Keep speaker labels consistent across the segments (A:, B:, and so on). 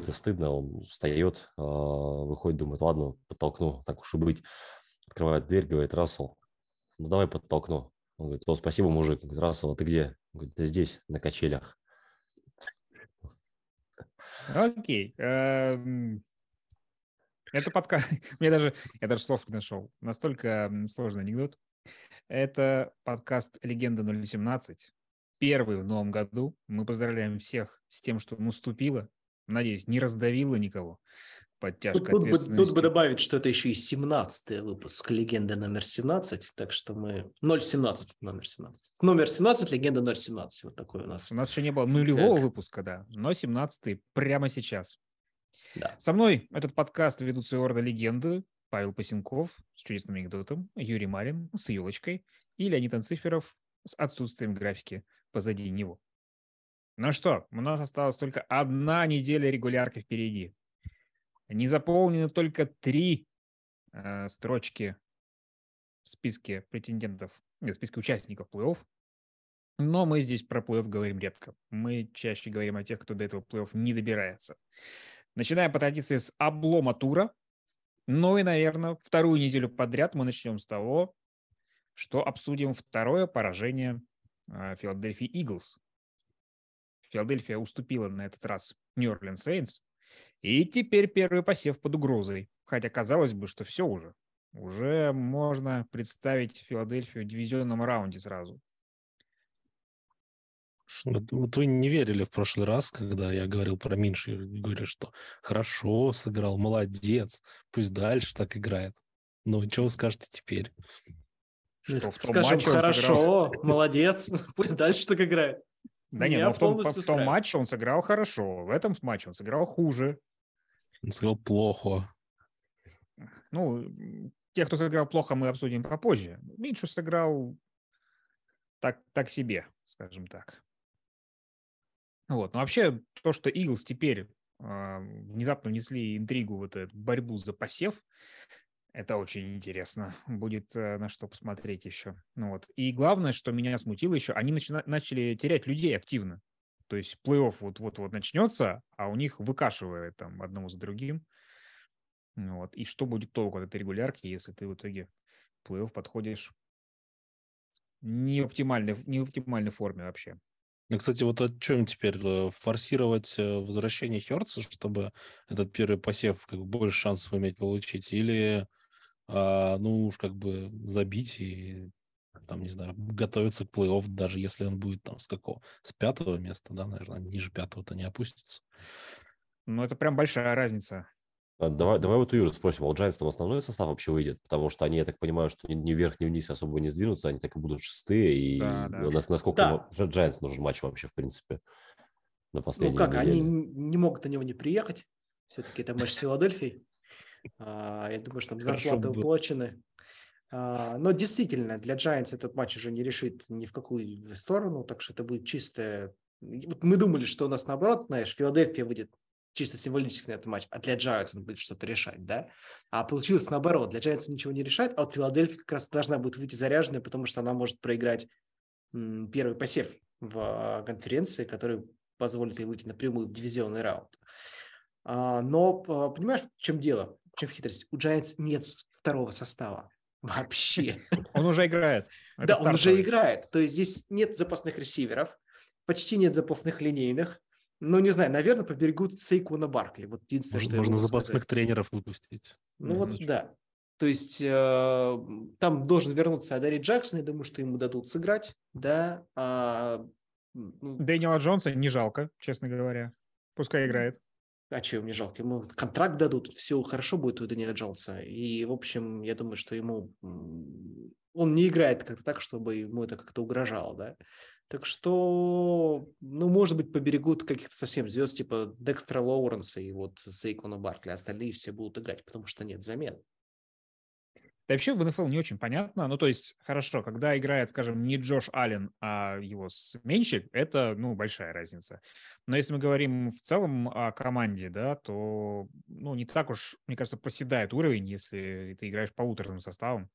A: становится стыдно, он встает, а, выходит, думает, ладно, подтолкну, так уж и быть. Открывает дверь, говорит, Рассел, ну давай подтолкну. Он говорит, о, спасибо, мужик. говорит, Рассел, а ты где? Он говорит, да здесь, на качелях.
B: Окей. Эм, это подкаст. Мне даже, я даже слов не нашел. Настолько сложный анекдот. Это подкаст «Легенда 017». Первый в новом году. Мы поздравляем всех с тем, что наступило. Надеюсь, не раздавило никого под тяжкой
C: тут, тут, бы, тут бы добавить, что это еще и 17 выпуск «Легенда номер 17», так что мы... 017, номер 17. Номер 17, «Легенда 017», вот такой у нас.
B: У нас еще не было нулевого так. выпуска, да, но 17 прямо сейчас. Да. Со мной этот подкаст ведут своего рода легенды. Павел Пасенков с чудесным анекдотом, Юрий Марин с елочкой и Леонид Анциферов с отсутствием графики позади него. Ну что, у нас осталась только одна неделя регулярки впереди. Не заполнены только три э, строчки в списке претендентов, нет, в списке участников плей-офф. Но мы здесь про плей-офф говорим редко. Мы чаще говорим о тех, кто до этого плей-офф не добирается. Начинаем по традиции с облома тура. Ну и, наверное, вторую неделю подряд мы начнем с того, что обсудим второе поражение э, Филадельфии Иглс. Филадельфия уступила на этот раз Нью-Орлеан Сейнс. И теперь первый посев под угрозой. Хотя казалось бы, что все уже. Уже можно представить Филадельфию в дивизионном раунде сразу.
D: Вот, вот вы не верили в прошлый раз, когда я говорил про Минши, говорю, что хорошо сыграл, молодец, пусть дальше так играет. Ну, что вы скажете теперь?
C: Что, Скажем, хорошо, молодец, пусть дальше так играет.
B: Да нет, но в том, в том матче он сыграл хорошо, в этом матче он сыграл хуже.
D: Он сыграл плохо.
B: Ну, тех, кто сыграл плохо, мы обсудим попозже. Миншу сыграл так, так себе, скажем так. Вот. Но вообще то, что Иглс теперь э, внезапно внесли интригу в эту борьбу за посев, это очень интересно. Будет э, на что посмотреть еще. Ну, вот. И главное, что меня смутило еще, они начина- начали терять людей активно. То есть плей-офф вот-вот начнется, а у них выкашивает там одного за другим. Вот. И что будет толку от этой регулярки, если ты в итоге в плей-офф подходишь не оптимальной, не в оптимальной форме вообще.
D: Ну, кстати, вот о чем теперь? Э, форсировать э, возвращение Херца, чтобы этот первый посев как больше шансов иметь получить? Или, а, ну, уж как бы забить и там, не знаю, готовиться к плей-офф, даже если он будет там с какого? С пятого места, да, наверное, ниже пятого-то не опустится.
B: Ну, это прям большая разница.
A: А, давай, давай вот у Юры спросим, а у Giants в основной состав вообще выйдет? Потому что они, я так понимаю, что ни вверх, ни вниз особо не сдвинутся, они так и будут шестые. И да, да. насколько да. Giants нужен матч вообще, в принципе, на последней
C: Ну как, неделе? они не могут на него не приехать. Все-таки это матч с Филадельфией. А, я думаю, что там зарплаты уплачены. А, но действительно, для Giants этот матч уже не решит ни в какую сторону, так что это будет чистое... Вот мы думали, что у нас наоборот, знаешь, Филадельфия выйдет чисто символически на этот матч, а для Giants он будет что-то решать, да? А получилось наоборот, для Giants ничего не решает, а вот Филадельфия как раз должна будет выйти заряженная, потому что она может проиграть первый посев в конференции, который позволит ей выйти напрямую в дивизионный раунд. А, но понимаешь, в чем дело? В чем хитрость? У Giants нет второго состава. Вообще.
B: Он уже играет.
C: Это да, стартовый. он уже играет. То есть здесь нет запасных ресиверов, почти нет запасных линейных. Ну, не знаю, наверное, поберегут Сейкуна Баркли. Вот единственное,
D: Можно, что можно запасных сказать. тренеров выпустить.
C: Ну, вот да. То есть э, там должен вернуться Адари Джексон, я думаю, что ему дадут сыграть, да. А,
B: ну, Дэниела Джонса не жалко, честно говоря. Пускай играет.
C: А что мне жалко? Ему контракт дадут, все хорошо будет у Дэниела Джонса. И, в общем, я думаю, что ему... Он не играет как-то так, чтобы ему это как-то угрожало, да. Так что, ну, может быть, поберегут каких-то совсем звезд, типа Декстера Лоуренса и вот Сейкона Баркли. Остальные все будут играть, потому что нет замен.
B: Вообще в НФЛ не очень понятно. Ну, то есть, хорошо, когда играет, скажем, не Джош Аллен, а его сменщик, это, ну, большая разница. Но если мы говорим в целом о команде, да, то, ну, не так уж, мне кажется, проседает уровень, если ты играешь полуторным составом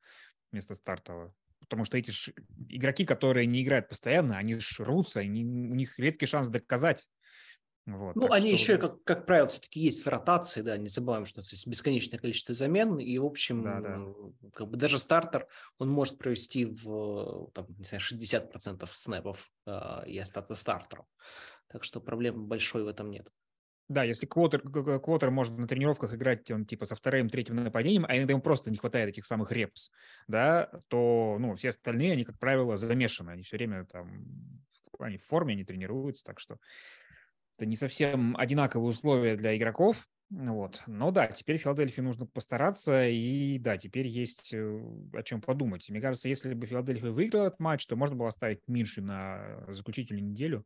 B: вместо стартового. Потому что эти ж игроки, которые не играют постоянно, они ж рвутся, они, у них редкий шанс доказать
C: Вот, ну, они что... еще, как, как правило, все-таки есть в ротации, да, не забываем, что есть бесконечное количество замен, и, в общем, да, да. как бы даже стартер, он может провести в, там, не знаю, 60% снэпов э, и остаться стартером. Так что проблем большой в этом нет.
B: Да, если квотер, квотер может на тренировках играть, он типа со вторым, третьим нападением, а иногда ему просто не хватает этих самых репс, да, то, ну, все остальные, они, как правило, замешаны, они все время там, они в форме, они тренируются, так что это не совсем одинаковые условия для игроков, вот. Но да, теперь Филадельфии нужно постараться, и да, теперь есть э, о чем подумать. Мне кажется, если бы Филадельфия выиграла этот матч, то можно было оставить Миншу на заключительную неделю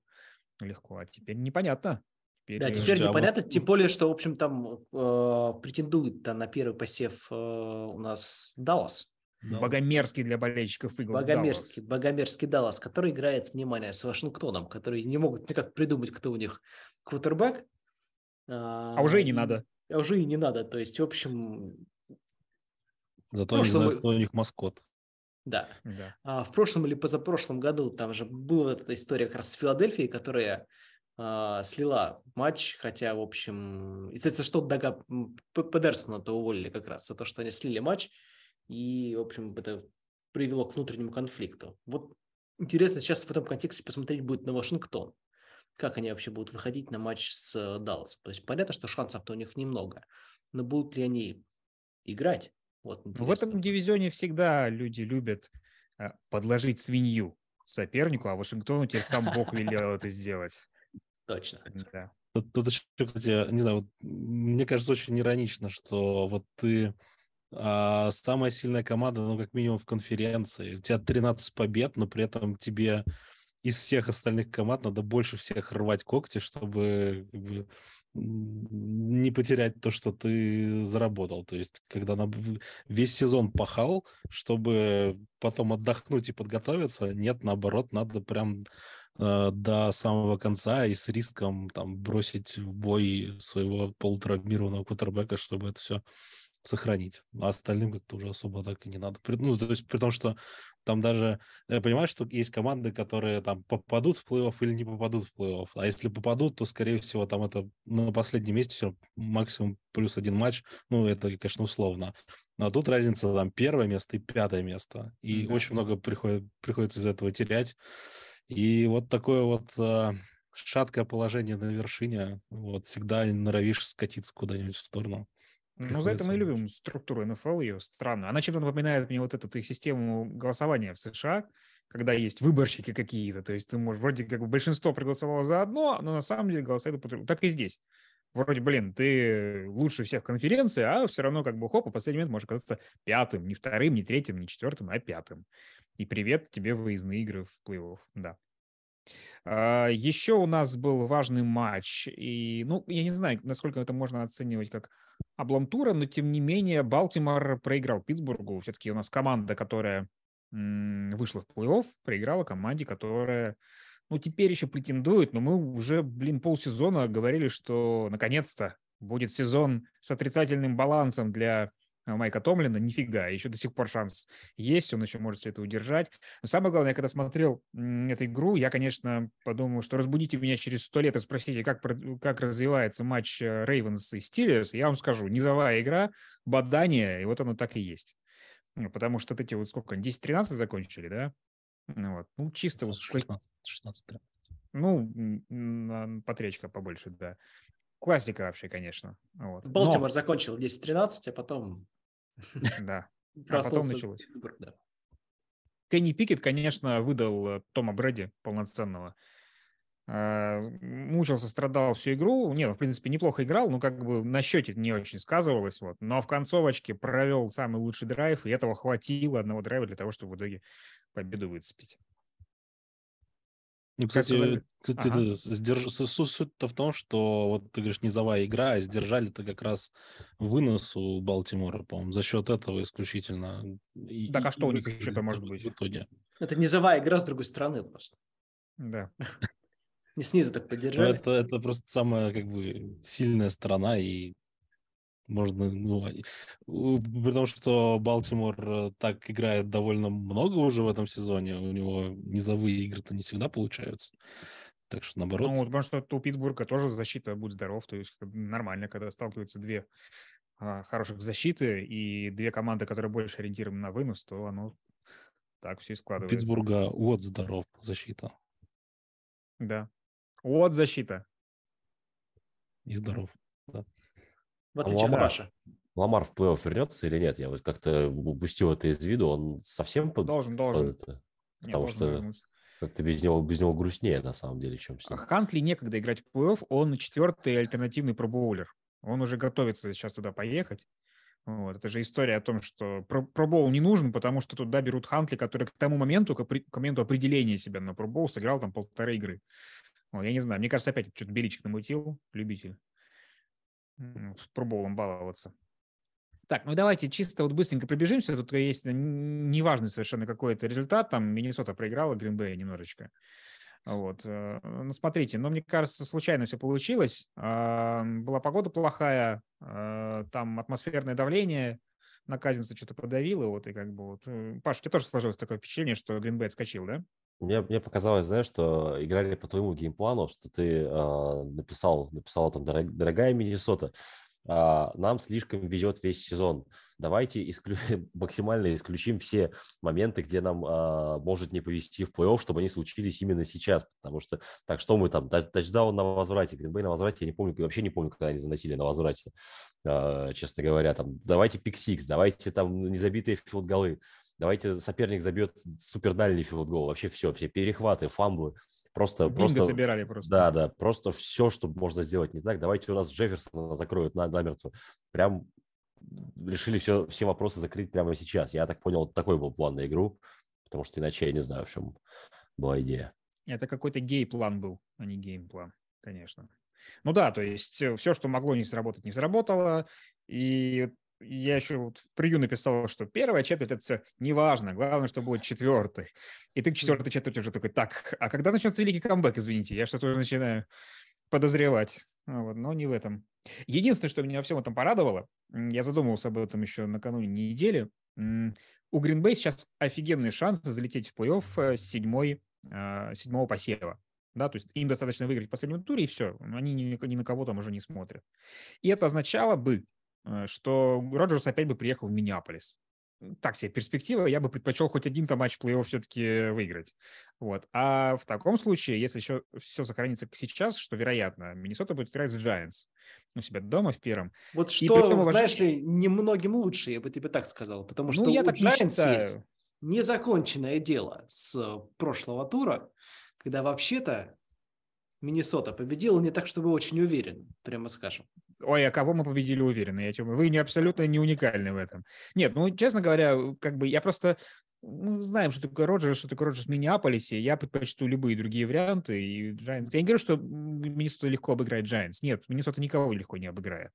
B: легко, а теперь непонятно.
C: Теперь... Да, теперь непонятно, тем более, что, в общем, там э, претендует на первый посев э, у нас Даллас.
B: Да. Богомерзкий для болельщиков
C: Иглс Богомерзкий, Даллас. Богомерзкий Даллас, который играет, внимание, с Вашингтоном, которые не могут никак придумать, кто у них квотербек.
B: А, а уже и не надо.
C: А уже и не надо. То есть, в общем...
D: Зато они знают, кто у них маскот.
C: Да. да. А, в прошлом или позапрошлом году там же была эта история как раз с Филадельфией, которая а, слила матч, хотя, в общем, и за что Дага Педерсона-то уволили как раз, за то, что они слили матч, и, в общем, это привело к внутреннему конфликту. Вот интересно сейчас в этом контексте посмотреть будет на Вашингтон, как они вообще будут выходить на матч с Далласом. То есть понятно, что шансов-то у них немного, но будут ли они играть?
B: Вот в этом дивизионе всегда люди любят а, подложить свинью сопернику, а Вашингтону теперь сам Бог велел это сделать.
C: Точно.
D: Да. Тут, тут еще, кстати, не знаю, вот, мне кажется, очень иронично, что вот ты а, самая сильная команда, ну, как минимум в конференции. У тебя 13 побед, но при этом тебе из всех остальных команд надо больше всех рвать когти, чтобы как бы, не потерять то, что ты заработал. То есть, когда на весь сезон пахал, чтобы потом отдохнуть и подготовиться, нет, наоборот, надо прям Э, до самого конца и с риском там бросить в бой своего полутравмированного кутербека, чтобы это все сохранить. А остальным как-то уже особо так и не надо. Ну, то есть при том, что там даже, я понимаю, что есть команды, которые там попадут в плей-офф или не попадут в плей-офф. А если попадут, то, скорее всего, там это на последнем месте все максимум плюс один матч. Ну, это, конечно, условно. Но тут разница там первое место и пятое место. И mm-hmm. очень много приходит, приходится из этого терять. И вот такое вот э, шаткое положение на вершине, вот всегда норовишь скатиться куда-нибудь в сторону.
B: Ну, за это мы и любим структуру НФЛ, ее странную. Она чем-то напоминает мне вот эту их систему голосования в США, когда есть выборщики какие-то, то есть ты можешь, вроде как бы большинство проголосовало за одно, но на самом деле голосует по другому. Так и здесь. Вроде, блин, ты лучше всех в конференции, а все равно как бы хоп, в последний момент можешь оказаться пятым, не вторым, не третьим, не четвертым, а пятым. И привет тебе выездные игры в плей-офф, да. А, еще у нас был важный матч, и, ну, я не знаю, насколько это можно оценивать как облом тура, но, тем не менее, Балтимор проиграл Питтсбургу. Все-таки у нас команда, которая вышла в плей-офф, проиграла команде, которая, ну, теперь еще претендует, но мы уже, блин, полсезона говорили, что наконец-то будет сезон с отрицательным балансом для Майка Томлина, нифига, еще до сих пор шанс есть, он еще может все это удержать. Но самое главное, я когда смотрел эту игру, я, конечно, подумал, что разбудите меня через сто лет и спросите, как, как развивается матч Рейвенс и Стиллерс, я вам скажу, низовая игра, бадание, и вот оно так и есть. Ну, потому что вот эти вот сколько, 10-13 закончили, да? Ну, вот. ну чисто... 16, 16 13. Ну, потречка побольше, да. Классика вообще, конечно. Вот.
C: Балтимор Но... закончил 10-13, а потом
B: да. А потом началось. Кенни Пикет, конечно, выдал Тома Брэди полноценного. А, мучился, страдал всю игру. Не, ну, в принципе, неплохо играл, но как бы на счете не очень сказывалось. Вот. Но в концовочке провел самый лучший драйв, и этого хватило одного драйва для того, чтобы в итоге победу выцепить.
D: Ну, кстати, кстати ага. сдерж... суть-то в том, что вот ты говоришь, низовая игра, а сдержали-то как раз вынос у Балтимора, по-моему, за счет этого исключительно.
B: И, так а что у них еще-то может быть? В итоге.
C: Это низовая игра с другой стороны просто.
B: Да.
C: Не снизу так поддержали.
D: Это, это просто самая как бы сильная сторона, и можно, ну, при том, что Балтимор э, так играет довольно много уже в этом сезоне, у него низовые игры-то не всегда получаются, Так что наоборот.
B: Ну, потому что у Питтсбурга тоже защита будет здоров, то есть нормально, когда сталкиваются две а, хороших защиты и две команды, которые больше ориентированы на вынос, то оно так все и складывается.
D: У Питтсбурга вот здоров защита.
B: Да. Вот защита.
D: И здоров. Да.
C: В отличие а от Раша.
A: Ламар в плей-офф вернется или нет? Я вот как-то упустил это из виду. Он совсем
B: под... Должен, должен. Под это?
A: Потому Нет, что как-то без него, без него грустнее, на самом деле, чем
B: с ним. Хантли некогда играть в плей-офф. Он четвертый альтернативный пробоулер. Он уже готовится сейчас туда поехать. Вот. Это же история о том, что пробол не нужен, потому что туда берут Хантли, который к тому моменту, к, к моменту определения себя на пробол сыграл там полторы игры. Вот, я не знаю, мне кажется, опять что-то Беличик намутил, любитель с проболом баловаться. Так, ну давайте чисто вот быстренько пробежимся. Тут есть неважный совершенно какой-то результат. Там Миннесота проиграла Гринбея немножечко. Вот. Э, ну, смотрите, но мне кажется, случайно все получилось. Была погода плохая, а, там атмосферное давление, на Казинца что-то подавило, вот, и как бы вот... Э, Паш, у тебя тоже сложилось такое впечатление, что Гринбей отскочил, да?
A: Мне, мне показалось, знаешь, что играли по твоему геймплану, что ты э, написал, написал там «Дорогая Миннесота, нам слишком везет весь сезон. Давайте исклю... максимально исключим все моменты, где нам а, может не повезти в плей-офф, чтобы они случились именно сейчас. Потому что, так что мы там, тачдаун на возврате, Гринбей на возврате, я не помню, вообще не помню, когда они заносили на возврате, а, честно говоря. Там, давайте пик-сикс, давайте там незабитые филд-голы давайте соперник забьет супер дальний field goal, вообще все, все перехваты, fumble ы, просто... Бинго просто
B: собирали просто.
A: Да, да, просто все, что можно сделать не так. Давайте у нас Джефферсона закроют на, намертво. Прям решили все, все вопросы закрыть прямо сейчас. Я так понял, такой был план на игру, потому что иначе я не знаю, в чем была идея.
B: Это какой-то гей-план был, а не game plan, конечно. Ну да, то есть э, все, что могло не сработать, не сработало. И я еще вот в превью написал, что первая четверть это все неважно, главное, что будет четвертый. И ты к четвертой четверти уже такой, так, а когда начнется великий камбэк, извините, я что-то уже начинаю подозревать. Ну вот, но не в этом. Единственное, что меня во всем этом порадовало, я задумывался об этом еще накануне недели, у Гринбей сейчас офигенный шанс залететь в плей-офф э, с седьмой, э, седьмого посева. Да, то есть им достаточно выиграть в последнем туре, и все. Они ни, ни на кого там уже не смотрят. И это означало бы, что Роджерс опять бы приехал в Миннеаполис. Так себе перспектива, я бы предпочел хоть один-то матч плей-офф все-таки выиграть. Вот. А в таком случае, если еще все сохранится как сейчас, что вероятно, Миннесота будет играть с Giants у себя дома в первом.
C: Вот что, этом, знаешь ли, немногим лучше, я бы тебе так сказал, потому ну, что ну, я у так Giants есть незаконченное дело с прошлого тура, когда вообще-то Миннесота победила не так, чтобы очень уверен, прямо скажем.
B: Ой, а кого мы победили уверенно? Я тебе... Вы не абсолютно не уникальны в этом. Нет, ну, честно говоря, как бы я просто ну, знаем, что такое Роджерс, что такое Роджерс в Миннеаполисе. Я предпочту любые другие варианты. И Giants... Я не говорю, что Миннесота легко обыграет Giants. Нет, Миннесота никого легко не обыграет.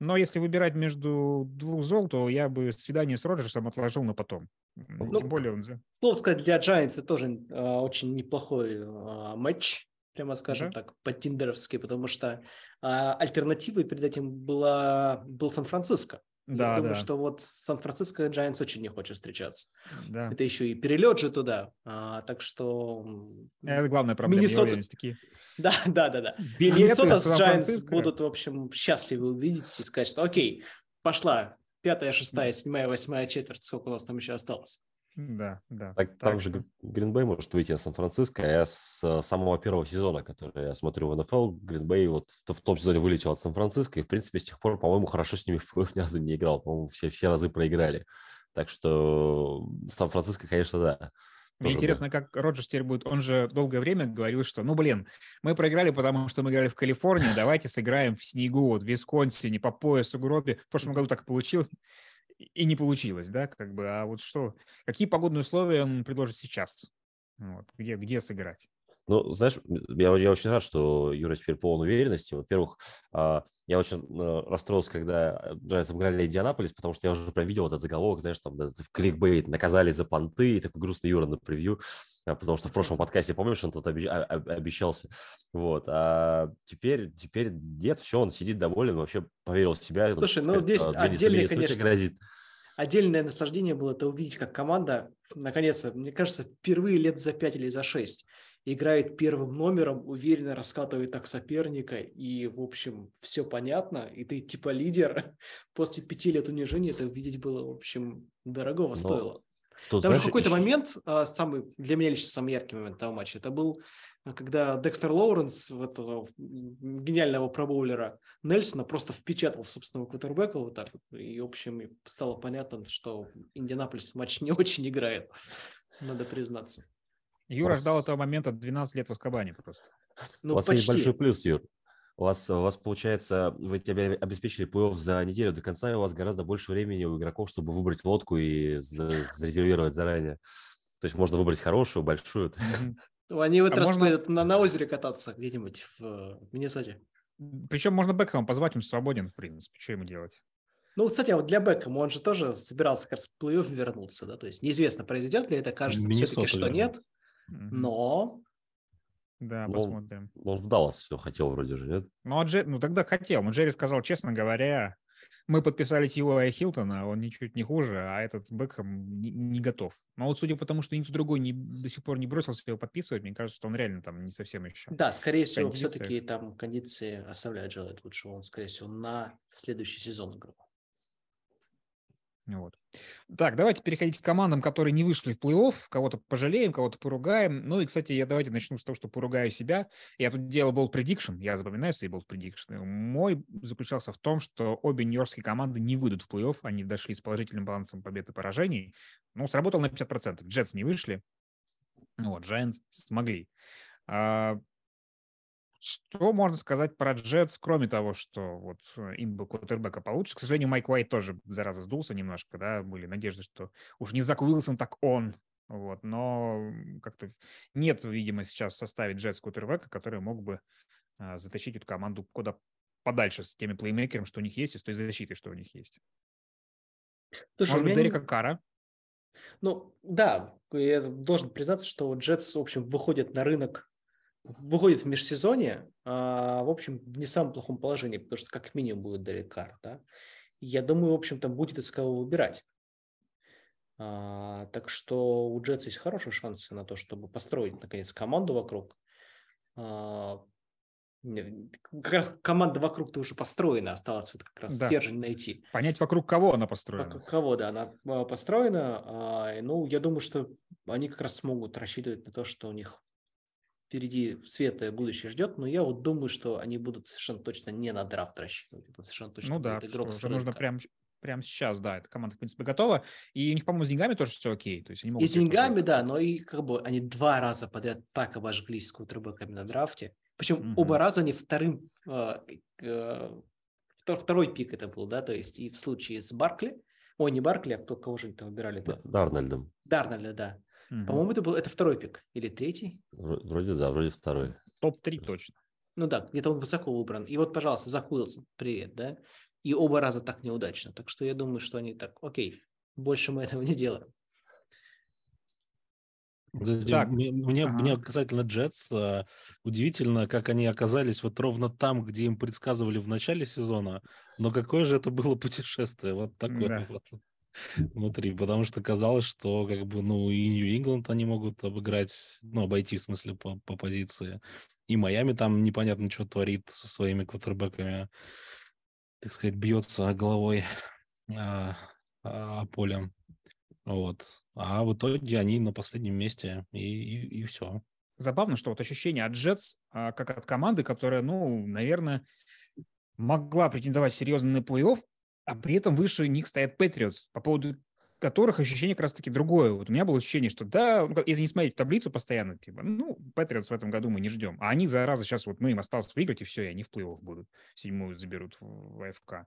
B: Но если выбирать между двух зол, то я бы свидание с Роджерсом отложил на потом. Ну, Тем более он...
C: Слово сказать, для Giants это тоже э, очень неплохой э, матч прямо скажем mm-hmm. так, по-тиндеровски, потому что а, альтернативой перед этим была, был Сан-Франциско. Да, Я думаю, да. что вот Сан-Франциско Giants очень не хочет встречаться. Да. Это еще и перелет же туда. А, так что...
B: Это главная проблема, Миннесота... такие.
C: Да, да, да. да. Миннесота с Giants будут, в общем, счастливы увидеть и сказать, что окей, пошла пятая, шестая, седьмая, восьмая четверть, сколько у нас там еще осталось.
B: Да, да.
A: Так, так же что... Гринбей может выйти на Сан-Франциско. Я с самого первого сезона, который я смотрю в НФЛ, Гринбей вот в, в том сезоне вылетел от Сан-Франциско, и, в принципе, с тех пор, по-моему, хорошо с ними в ни разу не играл. По-моему, все, все разы проиграли. Так что Сан-Франциско, конечно, да.
B: Мне интересно, да. как Роджерс теперь будет. Он же долгое время говорил, что, ну, блин, мы проиграли, потому что мы играли в Калифорнии, давайте сыграем в снегу, вот, в Висконсине, по поясу гробе. В прошлом году так получилось и не получилось, да, как бы, а вот что, какие погодные условия он предложит сейчас? Вот, где, где сыграть?
A: Ну, знаешь, я, я очень рад, что Юра теперь полон уверенности. Во-первых, а, я очень э, расстроился, когда Giants обыграли Индианаполис, потому что я уже прям видел этот заголовок, знаешь, там в кликбейт наказали за понты, и такой грустный Юра на превью, а, потому что в прошлом подкасте, помнишь, он тут обещался. Вот, а теперь, теперь нет, все, он сидит доволен, вообще поверил в себя.
C: Слушай, ну здесь отдельное, конечно, грозит отдельное наслаждение было это увидеть, как команда, наконец, мне кажется, впервые лет за пять или за шесть играет первым номером, уверенно раскатывает так соперника, и, в общем, все понятно, и ты типа лидер. После пяти лет унижения это увидеть было, в общем, дорогого Но... стоило. Тут, Там знаешь, в какой-то еще... момент, а, самый, для меня лично самый яркий момент этого матча, это был, а, когда Декстер Лоуренс, в этого гениального пробоулера Нельсона, просто впечатал в собственного квотербека вот так вот. И, в общем, стало понятно, что Индианаполис матч не очень играет, надо признаться.
B: Юра вас... ждал этого момента 12 лет в Аскабане просто.
A: Ну, У вас почти. есть большой плюс, Юр. У вас, у вас получается, вы тебе обеспечили плей за неделю до конца, и у вас гораздо больше времени у игроков, чтобы выбрать лодку и зарезервировать заранее. То есть можно выбрать хорошую, большую.
C: Ну, они в этот а раз можно... на, на озере кататься где-нибудь в, в Миннесоте.
B: Причем можно Бекхэма позвать, он свободен, в принципе. Что ему делать?
C: Ну, кстати, а вот для Бекхэма он же тоже собирался как раз в плей-офф вернуться, да? То есть неизвестно, произойдет ли это, кажется все-таки, что нет. Но
B: да, ну, посмотрим.
A: Он, он в Даллас все хотел вроде же, нет?
B: Ну, а Джер... ну тогда хотел. Но Джерри сказал, честно говоря, мы подписали его и Хилтона, он ничуть не хуже, а этот Бекхэм не, не готов. Но вот судя по тому, что никто другой не, до сих пор не бросился его подписывать, мне кажется, что он реально там не совсем еще.
C: Да, скорее всего, все-таки там кондиции оставляют желать лучшего. Он, скорее всего, на следующий сезон играл.
B: Вот. Так, давайте переходить к командам, которые не вышли в плей-офф. Кого-то пожалеем, кого-то поругаем. Ну и, кстати, я давайте начну с того, что поругаю себя. Я тут делал болт prediction, я запоминаю свои болт prediction. Мой заключался в том, что обе нью-йоркские команды не выйдут в плей-офф. Они дошли с положительным балансом побед и поражений. Ну, сработал на 50%. Джетс не вышли. Вот, Giants смогли. А, что можно сказать про Джетс, кроме того, что вот э, им бы квотербека получше? К сожалению, Майк Уайт тоже, зараза, сдулся немножко, да, были надежды, что уж не Зак Уилсон, так он. Вот, но как-то нет, видимо, сейчас в составе Джетс квотербека, который мог бы а, затащить эту команду куда подальше с теми плеймейкерами, что у них есть, и с той защитой, что у них есть. Слушай, Может быть, Дерека не... Кара?
C: Ну, да, я должен признаться, что Джетс, в общем, выходит на рынок выходит в межсезонье, а, в общем, в не самом плохом положении, потому что как минимум будет Дерек Карр, да. Я думаю, в общем-то, будет из кого выбирать. А, так что у Джетс есть хорошие шансы на то, чтобы построить, наконец, команду вокруг. А, как раз команда вокруг-то уже построена, осталось вот как раз да. стержень найти.
B: Понять, вокруг кого она построена.
C: Вокруг кого, да, она построена. Ну, я думаю, что они как раз смогут рассчитывать на то, что у них впереди светлое будущее ждет, но я вот думаю, что они будут совершенно точно не на драфт рассчитывать. Это совершенно точно
B: ну да, игрок что нужно прям прямо сейчас, да, эта команда, в принципе, готова. И у них, по-моему, с деньгами тоже все окей. То есть они могут
C: и с деньгами, да, но и как бы они два раза подряд так обожглись с кутербэками на драфте. Причем угу. оба раза они вторым, э, э, второй пик это был, да, то есть и в случае с Баркли, ой, не Баркли, а кто, кого же они выбирали?
A: Да, Дарнольдом.
C: Дарнольда, да. Угу. По-моему, это был это второй пик или третий?
A: Вроде да, вроде второй.
B: Топ-3 точно.
C: Ну да, где-то он высоко выбран. И вот, пожалуйста, Зак Уилсон, привет, да? И оба раза так неудачно. Так что я думаю, что они так, окей, больше мы этого не делаем.
D: Так, мне, мне, ага. мне касательно Джетс uh, удивительно, как они оказались вот ровно там, где им предсказывали в начале сезона, но какое же это было путешествие, вот такое да. вот внутри, потому что казалось, что как бы, ну, и Нью-Ингланд они могут обыграть, ну, обойти, в смысле, по, по позиции. И Майами там непонятно, что творит со своими квотербеками, так сказать, бьется головой а, а, поле. Вот. А в итоге они на последнем месте, и, и, и все.
B: Забавно, что вот ощущение от Джетс, а, как от команды, которая, ну, наверное, могла претендовать серьезно на плей-офф, а при этом выше них стоят Патриотс, по поводу которых ощущение как раз-таки другое. Вот у меня было ощущение, что да, ну, если не смотреть в таблицу постоянно, типа, ну, Патриотс в этом году мы не ждем. А они, зараза, сейчас вот, ну, им осталось выиграть, и все, и они в плей-офф будут. Седьмую заберут в АФК.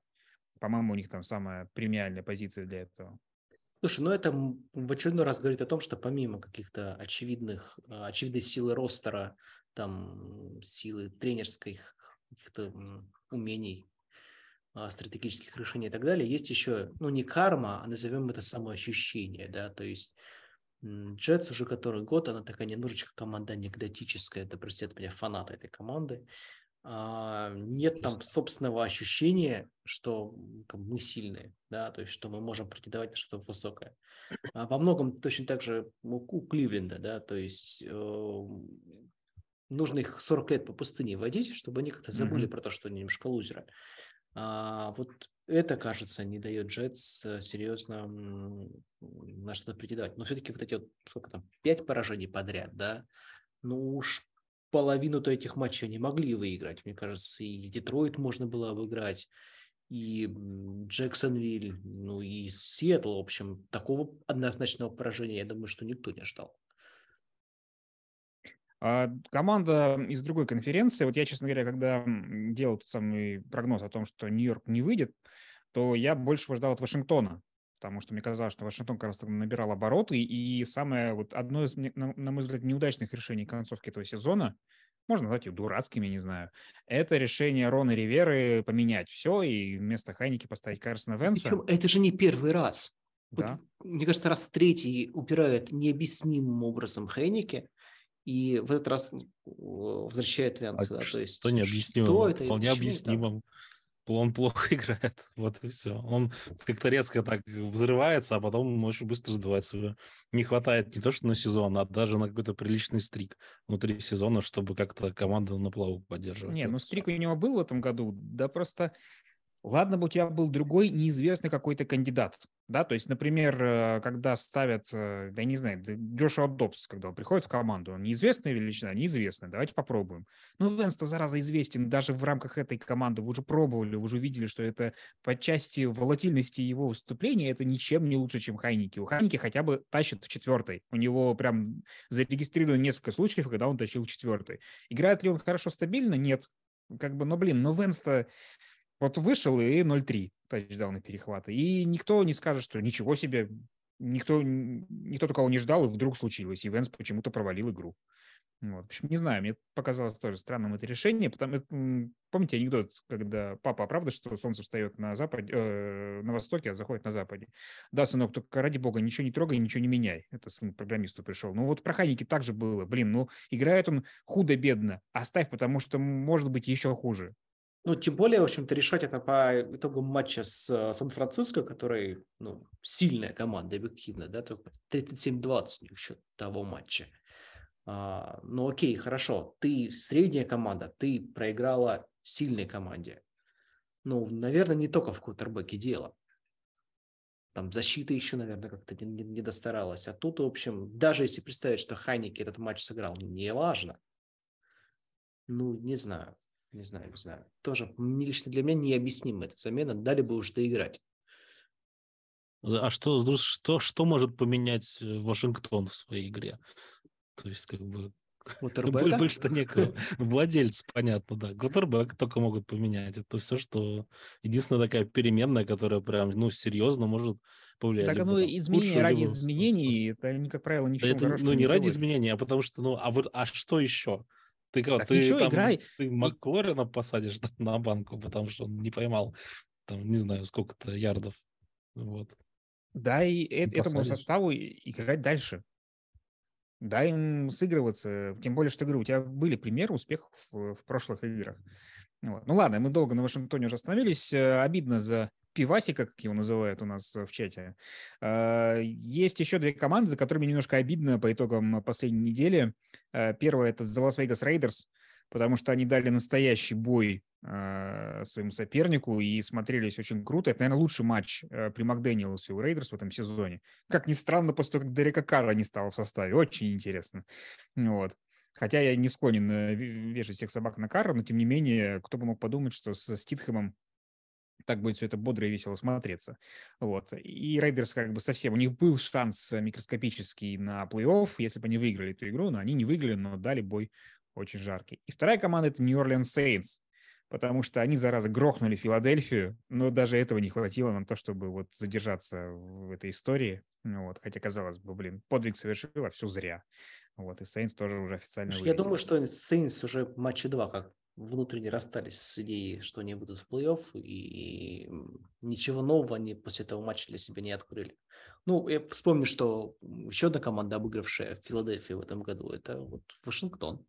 B: По-моему, у них там самая премиальная позиция для этого.
C: Слушай, ну это в очередной раз говорит о том, что помимо каких-то очевидных, а, очевидной силы ростера, там, силы тренерских каких-то умений стратегических решений и так далее, есть еще, ну, не карма, а назовем это самоощущение, да, то есть Джетс уже который год, она такая немножечко команда анекдотическая, это, простят меня, фанаты этой команды, а, нет там собственного ощущения, что мы сильные, да, то есть что мы можем претендовать на что-то высокое. А во многом точно так же у Кливленда, да, то есть э, нужно их 40 лет по пустыне водить, чтобы они как-то забыли mm-hmm. про то, что они немножко лузеры. А, вот это, кажется, не дает Джетс э, серьезно на что-то претендовать. Но все-таки вот эти вот, сколько там, пять поражений подряд, да, ну уж половину-то этих матчей они могли выиграть. Мне кажется, и Детройт можно было обыграть, и Джексонвиль, ну и Сиэтл, в общем, такого однозначного поражения, я думаю, что никто не ждал.
B: А команда из другой конференции, вот я, честно говоря, когда делал тот самый прогноз о том, что Нью-Йорк не выйдет, то я больше ждал от Вашингтона, потому что мне казалось, что Вашингтон как раз набирал обороты, и самое вот одно из, на, мой взгляд, неудачных решений концовки этого сезона, можно назвать их дурацкими, не знаю, это решение Рона Риверы поменять все и вместо Хайники поставить Карсона Венса. Причем
C: это же не первый раз. Да. Вот, мне кажется, раз третий упирает необъяснимым образом Хайники, и в этот раз возвращает Венца. А да, то есть,
D: что необъяснимо? Что это? Вполне объяснимо он плохо играет. Вот и все. Он как-то резко так взрывается, а потом очень быстро сдувается. Не хватает не то, что на сезон, а даже на какой-то приличный стрик внутри сезона, чтобы как-то команду на плаву поддерживать.
B: Не, ну стрик у него был в этом году, да просто Ладно бы у тебя был другой неизвестный какой-то кандидат, да, то есть, например, э, когда ставят, э, да не знаю, Джошуа Добс, когда он приходит в команду, он неизвестная величина, неизвестная, давайте попробуем. Ну, Венс-то, зараза, известен даже в рамках этой команды, вы уже пробовали, вы уже видели, что это по части волатильности его выступления, это ничем не лучше, чем Хайники. У Хайники хотя бы тащит в четвертой, у него прям зарегистрировано несколько случаев, когда он тащил четвертой. Играет ли он хорошо, стабильно? Нет. Как бы, но, блин, но Венс-то вот вышел и 0-3 тачдауны перехвата. И никто не скажет, что ничего себе, никто, никто такого не ждал, и вдруг случилось. И Венс почему-то провалил игру. Вот. В общем, не знаю, мне показалось тоже странным это решение. Потому, помните анекдот, когда папа оправдывает, что солнце встает на западе, э, на востоке, а заходит на западе. Да, сынок, только ради бога, ничего не трогай, ничего не меняй. Это сын программисту пришел. Ну вот про Хайники так же было. Блин, ну играет он худо-бедно. Оставь, потому что может быть еще хуже.
C: Ну, тем более, в общем-то, решать это по итогам матча с э, Сан-Франциско, который, ну, сильная команда, объективно, да, только 37-20 у них счет того матча. А, ну, окей, хорошо, ты средняя команда, ты проиграла сильной команде. Ну, наверное, не только в квотербеке дело. Там защита еще, наверное, как-то не, не, достаралась. А тут, в общем, даже если представить, что Хайники этот матч сыграл, не важно. Ну, не знаю. Не знаю, не знаю. Тоже лично для меня необъяснима эта замена. Дали бы уже доиграть.
D: А что, что, что может поменять э, Вашингтон в своей игре? То есть, как бы, больше-то некого. Владельцы, понятно, да. Квотербек только могут поменять. Это все, что... Единственная такая переменная, которая прям, ну, серьезно может повлиять.
B: Так оно изменение ради изменений, это, как правило, ничего это,
D: Ну, не ради изменения, а потому что, ну, а вот, а что еще? Ты, как, ты, еще там, играй. Ты Маклорина посадишь на банку, потому что он не поймал, там, не знаю, сколько-то ярдов. Вот.
B: Да, и Посадишь. этому составу играть дальше. Дай им сыгрываться. Тем более, что, говорю, у тебя были примеры успехов в, в прошлых играх. Вот. Ну ладно, мы долго на Вашингтоне уже остановились. Э, обидно за пивасика, как его называют у нас в чате. А, есть еще две команды, за которыми немножко обидно по итогам последней недели. А, первая – это The Las Vegas Raiders, потому что они дали настоящий бой своему сопернику и смотрелись очень круто. Это, наверное, лучший матч при Макдэниелсе у Raiders в этом сезоне. Как ни странно, после того, как Дерека Карра не стало в составе. Очень интересно. Вот. Хотя я не склонен э, вешать всех собак на Карра, но тем не менее, кто бы мог подумать, что со Ститхэмом так будет все это бодро и весело смотреться. Вот. И Raiders как бы совсем... У них был шанс микроскопический на плей-офф, если бы они выиграли эту игру, но они не выиграли, но дали бой очень жаркий. И вторая команда — это New Orleans Saints, потому что они, зараза, грохнули Филадельфию, но даже этого не хватило на то, чтобы вот задержаться в этой истории. Ну вот. Хотя, казалось бы, блин, подвиг совершил, а все зря. Вот, и Сейнс тоже уже официально
C: Я вылетели. думаю, что Сейнс уже матча два как внутренне расстались с идеей, что они будут в плей-офф, и ничего нового они после этого матча для себя не открыли. Ну, я вспомню, что еще одна команда, обыгравшая Филадельфию в этом году, это вот Вашингтон.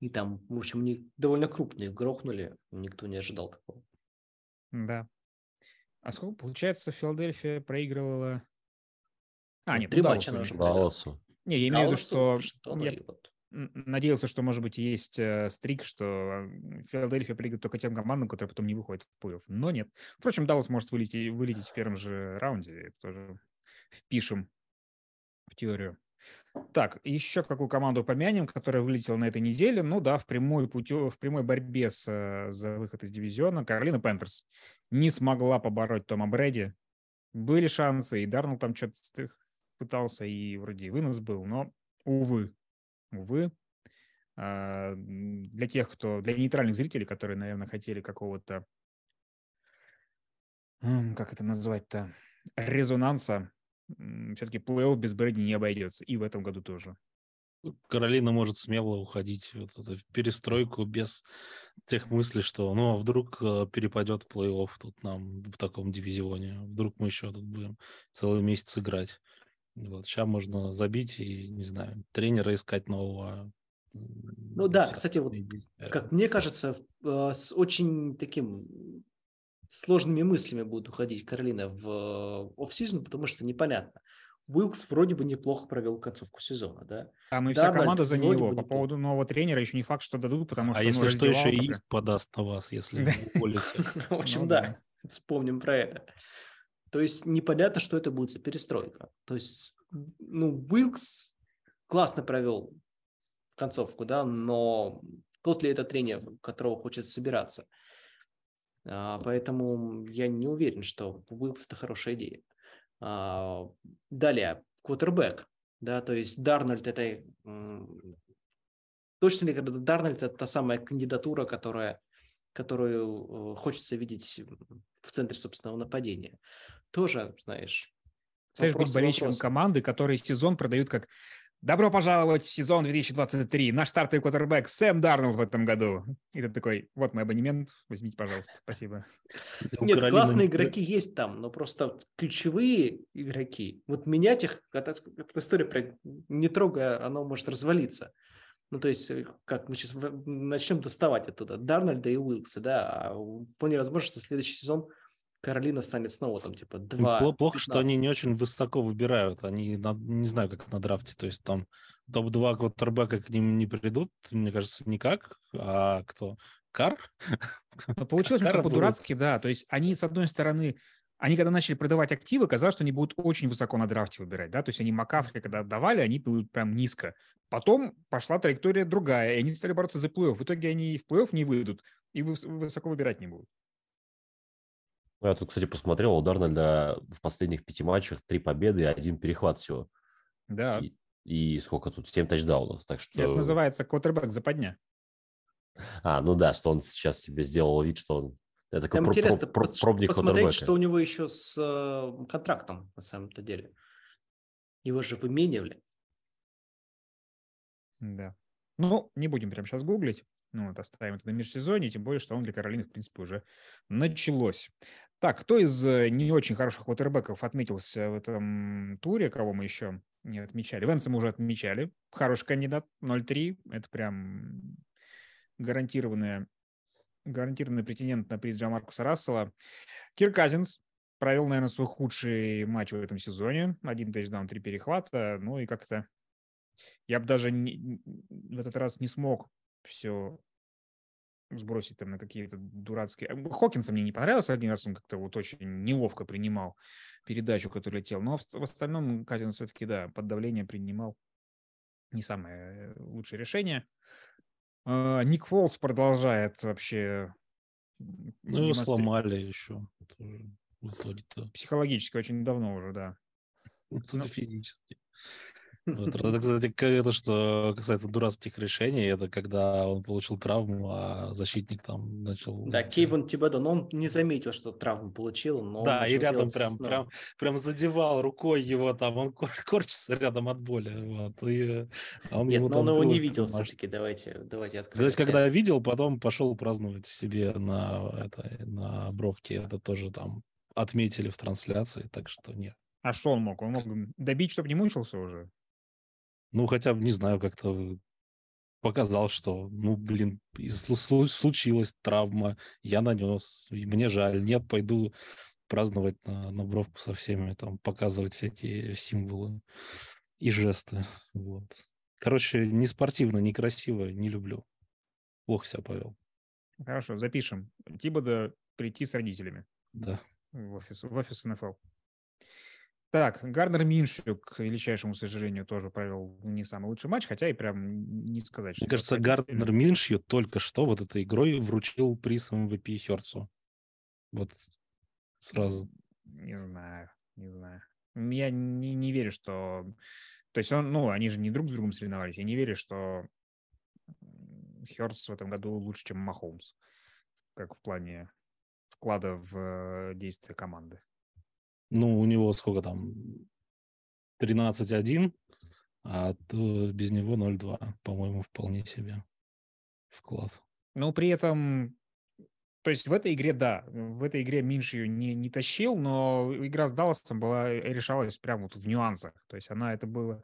C: И там, в общем, не, довольно крупные грохнули. Никто не ожидал такого.
B: Да. А сколько, получается, Филадельфия проигрывала...
C: А, ну, нет, три матча она уже
A: Далласу.
B: Не, я имею в виду, что... Я вот. Надеялся, что, может быть, есть э, стрик, что Филадельфия проигрывает только тем командам, которые потом не выходят в плей-офф. Но нет. Впрочем, Даллас может вылететь, вылететь в первом же раунде. Это тоже впишем в теорию. Так, еще какую команду помянем, которая вылетела на этой неделе? Ну да, в прямой, путё, в прямой борьбе с, э, за выход из дивизиона Каролина Пентерс не смогла побороть Тома Брэди. Были шансы, и Дарнелл там что-то пытался, и вроде и вынос был, но, увы, увы. А, для тех, кто, для нейтральных зрителей, которые, наверное, хотели какого-то, как это назвать-то, резонанса, все-таки плей-офф без Брэди не обойдется. И в этом году тоже.
D: Каролина может смело уходить вот в перестройку без тех мыслей, что ну а вдруг э, перепадет плей-офф тут нам в таком дивизионе, вдруг мы еще тут будем целый месяц играть. Вот, сейчас можно забить и, не знаю, тренера искать нового.
C: Ну да, кстати, вот, как мне кажется, э, с очень таким сложными мыслями будет уходить Каролина в офсизон, потому что непонятно. Уилкс вроде бы неплохо провел концовку сезона, да?
B: Там и вся Дарнольд команда за него. По неплохо. поводу нового тренера еще не факт, что дадут, потому а что...
D: А если что, еще и иск подаст на вас, если
C: В общем, ну да, вспомним про это. То есть непонятно, что это будет за перестройка. То есть, ну, Уилкс классно провел концовку, да, но тот ли это тренер, которого хочет собираться – а, поэтому я не уверен, что Уилкс – это хорошая идея. А, далее, квотербек. Да, то есть Дарнольд – это… Точно ли когда Дарнольд – это та самая кандидатура, которая, которую э, хочется видеть в центре собственного нападения? Тоже, знаешь…
B: Знаешь, быть болельщиком вопрос. команды, которые сезон продают как Добро пожаловать в сезон 2023. Наш стартовый квотербек Сэм Дарнолд в этом году. И ты такой, вот мой абонемент, возьмите, пожалуйста, спасибо.
C: Нет, классные игроки есть там, но просто ключевые игроки, вот менять их, это история про не трогая, оно может развалиться. Ну, то есть, как мы сейчас начнем доставать оттуда Дарнольда и Уилкса, да, а вполне возможно, что следующий сезон – Каролина станет снова там типа 2
D: Плохо, 15. что они не очень высоко выбирают. Они, на, не знаю, как на драфте. То есть там топ-2 квотербека к ним не придут, мне кажется, никак. А кто? Кар?
B: Но получилось немножко по-дурацки, да. То есть они, с одной стороны, они когда начали продавать активы, казалось, что они будут очень высоко на драфте выбирать, да, то есть они Макафри, когда отдавали, они были прям низко. Потом пошла траектория другая, и они стали бороться за плей-офф. В итоге они и в плей-офф не выйдут, и высоко выбирать не будут.
A: Ну, я тут, кстати, посмотрел, у Дарнольда в последних пяти матчах три победы и один перехват всего.
B: Да.
A: И, и сколько тут? Семь тачдаунов, так что...
B: Это называется квотербек западня.
A: А, ну да, что он сейчас себе сделал вид, что он...
C: Это такой про- интересно про- про- пробник посмотреть, что у него еще с э, контрактом на самом-то деле. Его же выменивали.
B: Да. Ну, не будем прямо сейчас гуглить. Ну, вот оставим это на межсезонье, тем более, что он для Каролины, в принципе, уже началось. Так, кто из э, не очень хороших квотербеков отметился в этом туре, кого мы еще не отмечали? Венса мы уже отмечали. Хороший кандидат, 0-3. Это прям гарантированная, гарантированный претендент на приз Джамаркуса Рассела. Кир Казинс провел, наверное, свой худший матч в этом сезоне. Один тачдаун, три перехвата. Ну и как-то я бы даже не, в этот раз не смог все сбросить там на какие-то дурацкие... Э, Хокинса мне не понравился один раз, он как-то вот очень неловко принимал передачу, которая летел. Но в остальном Казин все-таки, да, под давлением принимал не самое лучшее решение. А, Ник Фолс продолжает вообще...
D: Ну, его сломали еще.
B: Психологически очень давно уже, да.
D: Это физически. Вот. Это, кстати, это что касается дурацких решений, это когда он получил травму, а защитник там начал...
C: Да, Кейвен Тибедо, но он не заметил, что травму получил, но
D: Да, и рядом прям, прям, прям задевал рукой его там, он корчится рядом от боли. Вот, и
C: он Нет, но он его не видел все-таки, давайте, давайте
D: откроем. То есть, когда видел, потом пошел праздновать себе на, это, на бровке, это тоже там отметили в трансляции, так что нет.
B: А что он мог? Он мог добить, чтобы не мучился уже?
D: Ну, хотя бы, не знаю, как-то показал, что, ну, блин, случилась травма, я нанес, мне жаль, нет, пойду праздновать на, на бровку со всеми, там, показывать всякие символы и жесты, вот. Короче, не спортивно, не красиво, не люблю. Плохо себя повел.
B: Хорошо, запишем. Тибода прийти с родителями.
D: Да.
B: В офис, в офис НФЛ. Так, Гарнер Миншью, к величайшему сожалению, тоже провел не самый лучший матч, хотя и прям не сказать,
D: что... Мне кажется, Гарнер Миншью только что вот этой игрой вручил приз МВП Херцу. Вот сразу.
B: Не знаю, не знаю. Я не, не верю, что... То есть он, ну, они же не друг с другом соревновались. Я не верю, что Херц в этом году лучше, чем Махомс, как в плане вклада в э, действия команды.
D: Ну, у него сколько там? 13-1, а без него 0-2. По-моему, вполне себе вклад.
B: Но при этом то есть в этой игре, да, в этой игре Минш не, не тащил, но игра с Далласом была, решалась прямо вот в нюансах. То есть она, это было...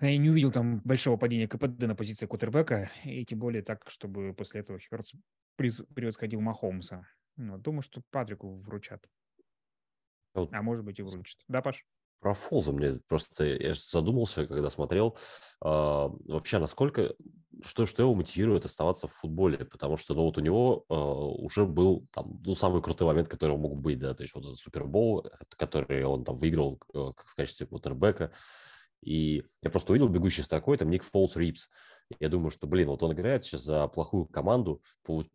B: Я не увидел там большого падения КПД на позиции кутербека, и тем более так, чтобы после этого Хёртс превосходил Махомса. Ну, думаю, что Патрику вручат. Вот. А может быть и вручат. Да, Паш?
A: Про Фолза мне просто, я задумался, когда смотрел, э, вообще насколько, что, что его мотивирует оставаться в футболе, потому что, ну, вот у него э, уже был там, ну, самый крутой момент, который мог быть, да, то есть вот этот Супербол, который он там выиграл э, в качестве квотербека, и я просто увидел бегущей строкой там Ник Фолс Рипс, я думаю, что, блин, вот он играет сейчас за плохую команду,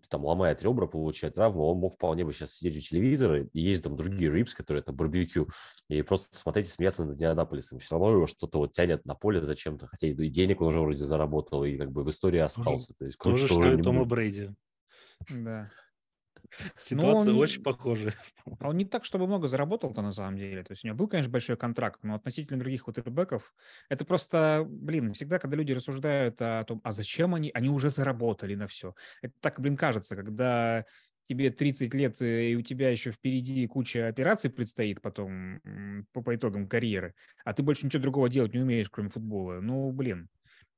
A: там ломает ребра, получает травму, он мог вполне бы сейчас сидеть у телевизора, и есть там другие рипс, которые это барбекю, и просто смотреть и смеяться над Индианаполисом. Все равно его что-то вот тянет на поле зачем-то, хотя и денег он уже вроде заработал, и как бы в истории остался.
D: Тоже, То есть, тоже что, что и Тома Брейди.
B: Да.
D: Ситуация он, очень похожая.
B: А он не так, чтобы много заработал-то на самом деле. То есть у него был, конечно, большой контракт, но относительно других кутербеков, это просто, блин, всегда, когда люди рассуждают о том, а зачем они, они уже заработали на все. Это так, блин, кажется, когда тебе 30 лет, э, и у тебя еще впереди куча операций предстоит потом по, по итогам карьеры, а ты больше ничего другого делать не умеешь, кроме футбола. Ну, блин.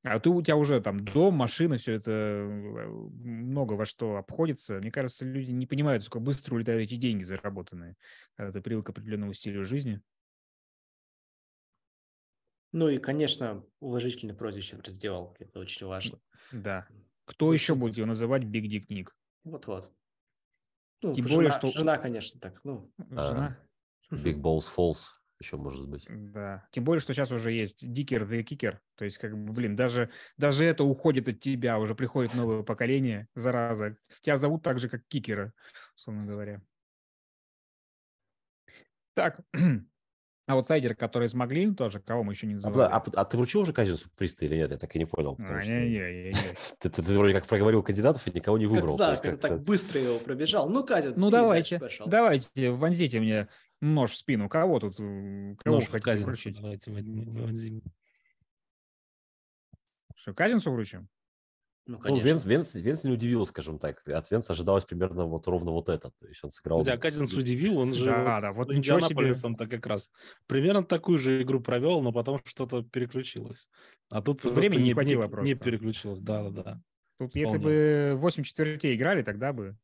B: А ты, у тебя уже там дом, машина, все это э, много во что обходится. Мне кажется, люди не понимают, сколько быстро улетают эти деньги заработанные, когда ты привык к определенному стилю жизни.
C: Ну и, конечно, уважительный прозвище сделал. Это очень важно.
B: Да. Кто очень... еще будет его называть Биг Дик Ник?
C: Вот-вот. Ну,
B: Тем жена, более, что...
C: Жена, конечно, так. Ну.
B: Жена?
A: Big Balls Falls еще может быть.
B: Да. Тем более, что сейчас уже есть Дикер the Kicker. То есть, как бы, блин, даже, даже это уходит от тебя. Уже приходит новое поколение, зараза. Тебя зовут так же, как Кикера, условно говоря. Так, аутсайдеры, которые смогли, тоже, кого мы еще не называли.
A: А, а, а ты вручил уже Казинцу приз или нет? Я так и не понял.
B: А, что... не, не, не,
A: ты, ты, ты вроде как проговорил кандидатов и никого не выбрал.
C: Да, как так быстро его пробежал. Ну, Казинц.
B: Ну, давайте, давайте, вонзите мне нож в спину. Кого тут, кого нож хотите Казинцу, вручить? Давайте вонзим. Что, Казинцу вручим?
A: Ну, ну Венс, Венс, Венс не удивил, скажем так. От Венса ожидалось примерно вот ровно вот это. То есть он сыграл...
D: Хотя Казинс удивил, он же да, вот да, вот Индианаполисом-то как раз примерно такую же игру провел, но потом что-то переключилось. А тут
B: времени не, не хватило
D: не,
B: просто.
D: Не переключилось, да-да-да.
B: Тут Вполне. если бы 8 четвертей играли, тогда бы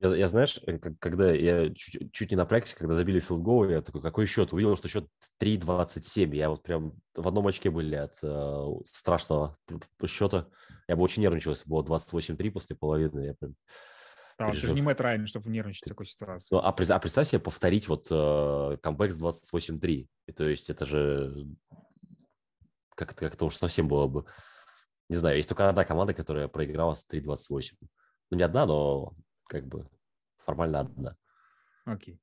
A: я, я знаешь, э, когда я чуть, чуть не напрягся, когда забили филдгол, я такой, какой счет? Увидел, что счет 3-27. Я вот прям в одном очке были от э, страшного счета. Я бы очень нервничал, если было 28-3 после половины. Я прям
B: а, ты же не Мэтт Райан, чтобы нервничать в такой ситуации.
A: Ну, а, а представь себе повторить вот э, камбэк с 28-3. И, то есть это же как-то как уж совсем было бы... Не знаю, есть только одна команда, которая проиграла с 3-28. Ну, не одна, но как бы формально одна.
B: Окей.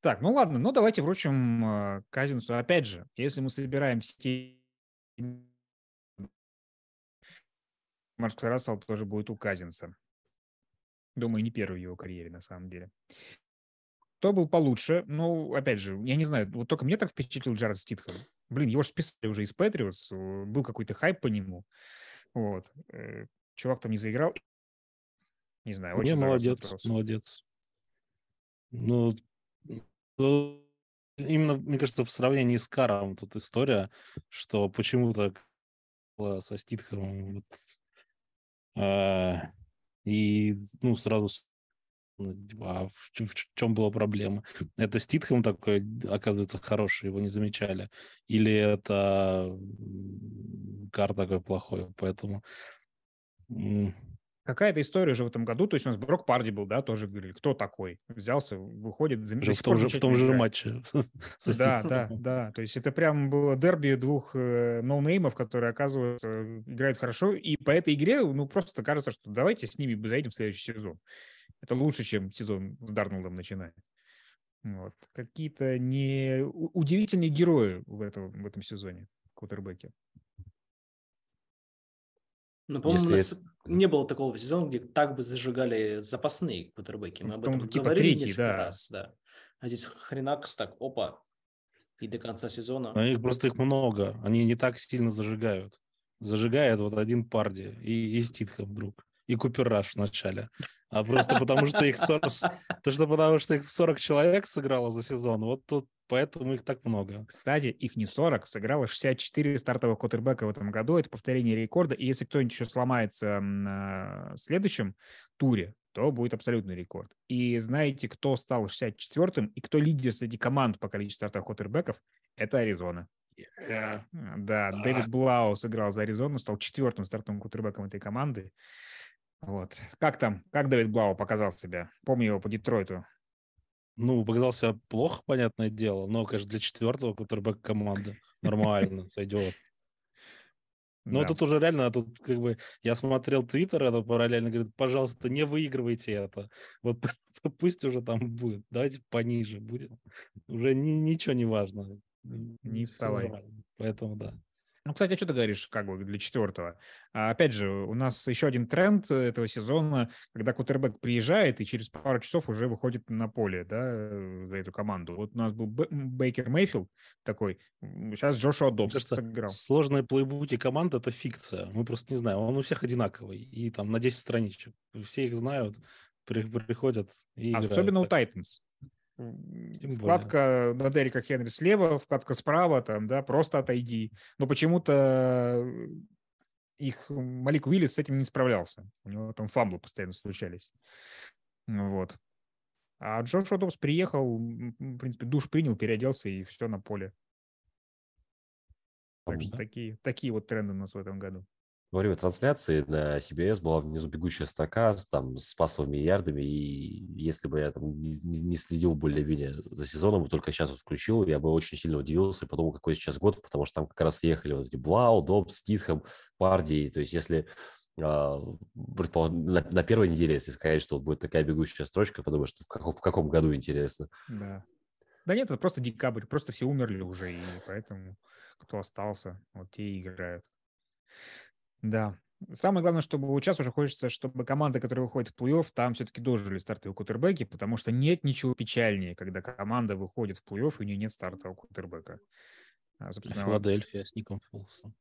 B: Так, ну ладно, ну давайте вручим э, Казинцу. Опять же, если мы собираем сетей, Марк Рассел тоже будет у Казинца. Думаю, не первый в его карьере, на самом деле. Кто был получше? Ну, опять же, я не знаю, вот только мне так впечатлил Джаред Ститхэм. Блин, его же списали уже из Патриотс, был какой-то хайп по нему. Вот. Э, чувак там не заиграл. Не знаю, очень
D: Не, молодец, вопрос. молодец. Ну, именно, мне кажется, в сравнении с Каром тут история, что почему-то со Ститхэмом. Вот. А, и, ну, сразу а в, в, в чем была проблема? Это Ститхэм такой, оказывается, хороший, его не замечали? Или это Кар такой плохой? Поэтому
B: Какая-то история уже в этом году, то есть у нас Брок Парди был, да, тоже говорили, кто такой? Взялся, выходит,
D: зам... в том же, в том же матче.
B: Да, да, да, то есть это прям было дерби двух э, ноунеймов, которые, оказывается, играют хорошо, и по этой игре, ну, просто кажется, что давайте с ними заедем в следующий сезон. Это лучше, чем сезон с Дарнолдом начинать. Вот. Какие-то не удивительные герои в этом, в этом сезоне, кутербеки.
C: Ну, по-моему, Если... не было такого сезона, где так бы зажигали запасные кутербеки. Мы об этом типа говорили третий, несколько да. раз, да. А здесь хренакс так, опа, и до конца сезона.
D: А их просто их много. Они не так сильно зажигают. Зажигает вот один Парди и, и Ститхэм вдруг. И Купер Раш в начале. А просто потому что их 40, то, что потому что их 40 человек сыграло за сезон. Вот тут поэтому их так много.
B: Кстати, их не 40, сыграло 64 стартовых квотербека в этом году. Это повторение рекорда. И если кто-нибудь еще сломается в следующем туре, то будет абсолютный рекорд. И знаете, кто стал 64-м и кто лидер среди команд по количеству стартовых квотербеков? Это Аризона. Yeah. Да, Дэвид Блау сыграл за Аризону, стал четвертым стартовым квотербеком этой команды. Вот. Как там? Как Дэвид Блау показал себя? Помню его по Детройту.
D: Ну, показался плохо, понятное дело, но, конечно, для четвертого кутербэка команды нормально сойдет. Но да. тут уже реально, тут как бы я смотрел Твиттер, это параллельно говорит, пожалуйста, не выигрывайте это. Вот пусть уже там будет. Давайте пониже будем. Уже ни, ничего не важно.
B: Не вставай.
D: Поэтому да.
B: Ну, кстати, а что ты говоришь, как бы, для четвертого? А, опять же, у нас еще один тренд этого сезона, когда кутербэк приезжает и через пару часов уже выходит на поле, да, э, за эту команду. Вот у нас был Бейкер Мейфилд такой, сейчас Джошуа Добс кажется, сыграл.
D: Сложные плейбуки команд – это фикция. Мы просто не знаем. Он у всех одинаковый. И там на 10 страничек. Все их знают, приходят и
B: Особенно играют. у Тайтанс. Вкладка на Дерека Хенри слева, вкладка справа, там, да, просто отойди. Но почему-то их Малик Уиллис с этим не справлялся. У него там фамблы постоянно случались. Вот. А Джош Одобс приехал, в принципе, душ принял, переоделся и все на поле. Так что такие, такие вот тренды у нас в этом году
A: во время трансляции на CBS была внизу бегущая строка там, с пасовыми ярдами, и если бы я там не следил более-менее за сезоном, только сейчас вот включил, я бы очень сильно удивился и подумал, какой сейчас год, потому что там как раз ехали вот эти Блау, Добс, Ститхэм, Парди, то есть если а, на, на первой неделе, если сказать, что вот будет такая бегущая строчка, подумаешь, что в, каком, в каком году интересно.
B: Да. Да нет, это просто декабрь, просто все умерли уже, и поэтому кто остался, вот те и играют. Да. Самое главное, чтобы сейчас уже хочется, чтобы команда, которая выходит в плей-офф, там все-таки дожили стартовые кутербеки, потому что нет ничего печальнее, когда команда выходит в плей-офф, и у нее нет стартового кутербека.
D: А, Филадельфия с Ником Фолсом.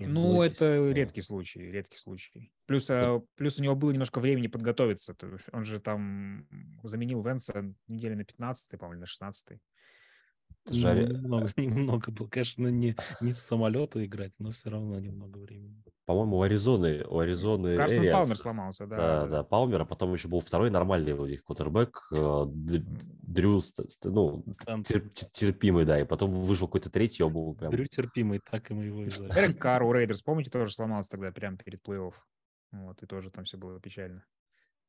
B: Ну, это редкий случай, редкий случай. Плюс, а, плюс у него было немножко времени подготовиться. Он же там заменил Венса недели на 15 по-моему, на 16
D: Жаль. Ну, немного, немного было. Конечно, не, не с самолета играть, но все равно немного времени.
A: По-моему, у Аризоны, у Аризоны
B: Карсон Эриас. Палмер сломался, да.
A: Да, да, Палмер, а потом еще был второй нормальный у них кутербэк, э, Дрю, ну, терпимый, да, и потом вышел какой-то третий, он был
D: прям... Дрю терпимый, так и мы его и зовем.
B: Дерек Карр у Raiders, помните, тоже сломался тогда прямо перед плей-офф. Вот, и тоже там все было печально.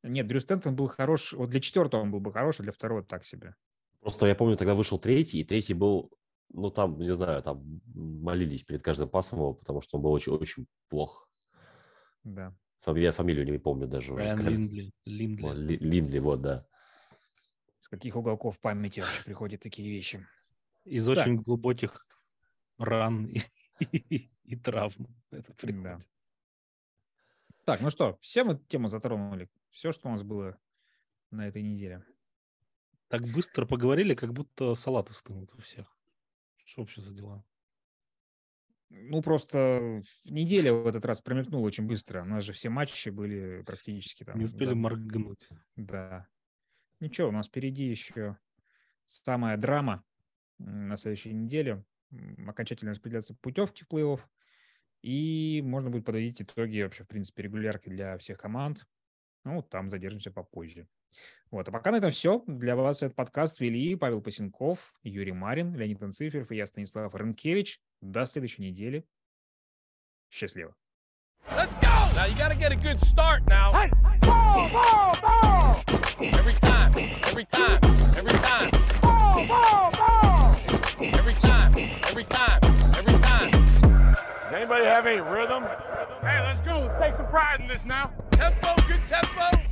B: Нет, Дрю Стэнтон был хорош, вот для четвертого он был бы хорош, а для второго так себе.
A: Просто я помню, тогда вышел третий, и третий был, ну, там, не знаю, там молились перед каждым пасом его, потому что он был очень, очень плох.
B: Да.
A: Я фамилию не помню даже.
D: Уже Линдли. Линдли.
A: Вот, Линдли, вот, да.
B: С каких уголков памяти вообще приходят такие вещи?
D: Из так. очень глубоких ран и, и, и травм. Это приходит. Да.
B: Так, ну что, все мы тему затронули. Все, что у нас было на этой неделе.
D: Так быстро поговорили, как будто салаты стынут у всех. Что вообще за дела?
B: Ну, просто неделя в этот раз промелькнула очень быстро. У нас же все матчи были практически там.
D: Не успели да. моргнуть.
B: Да. Ничего, у нас впереди еще самая драма на следующей неделе. Окончательно распределяться путевки в плей-офф. И можно будет подводить итоги вообще, в принципе, регулярки для всех команд. Ну, там задержимся попозже. Вот, а пока на этом все. Для вас этот подкаст вели Павел Пасенков, Юрий Марин, Леонид Анциферов и я, Станислав Рынкевич. До следующей недели. Счастливо. Let's go! Now you gotta get a good start now. Hey, ball, ball, ball! Every time, every time, every time. Ball, ball, ball! Every time, every time, every time. Does anybody have any rhythm? Hey, let's go. Let's take some pride in this now. Tempo, good tempo.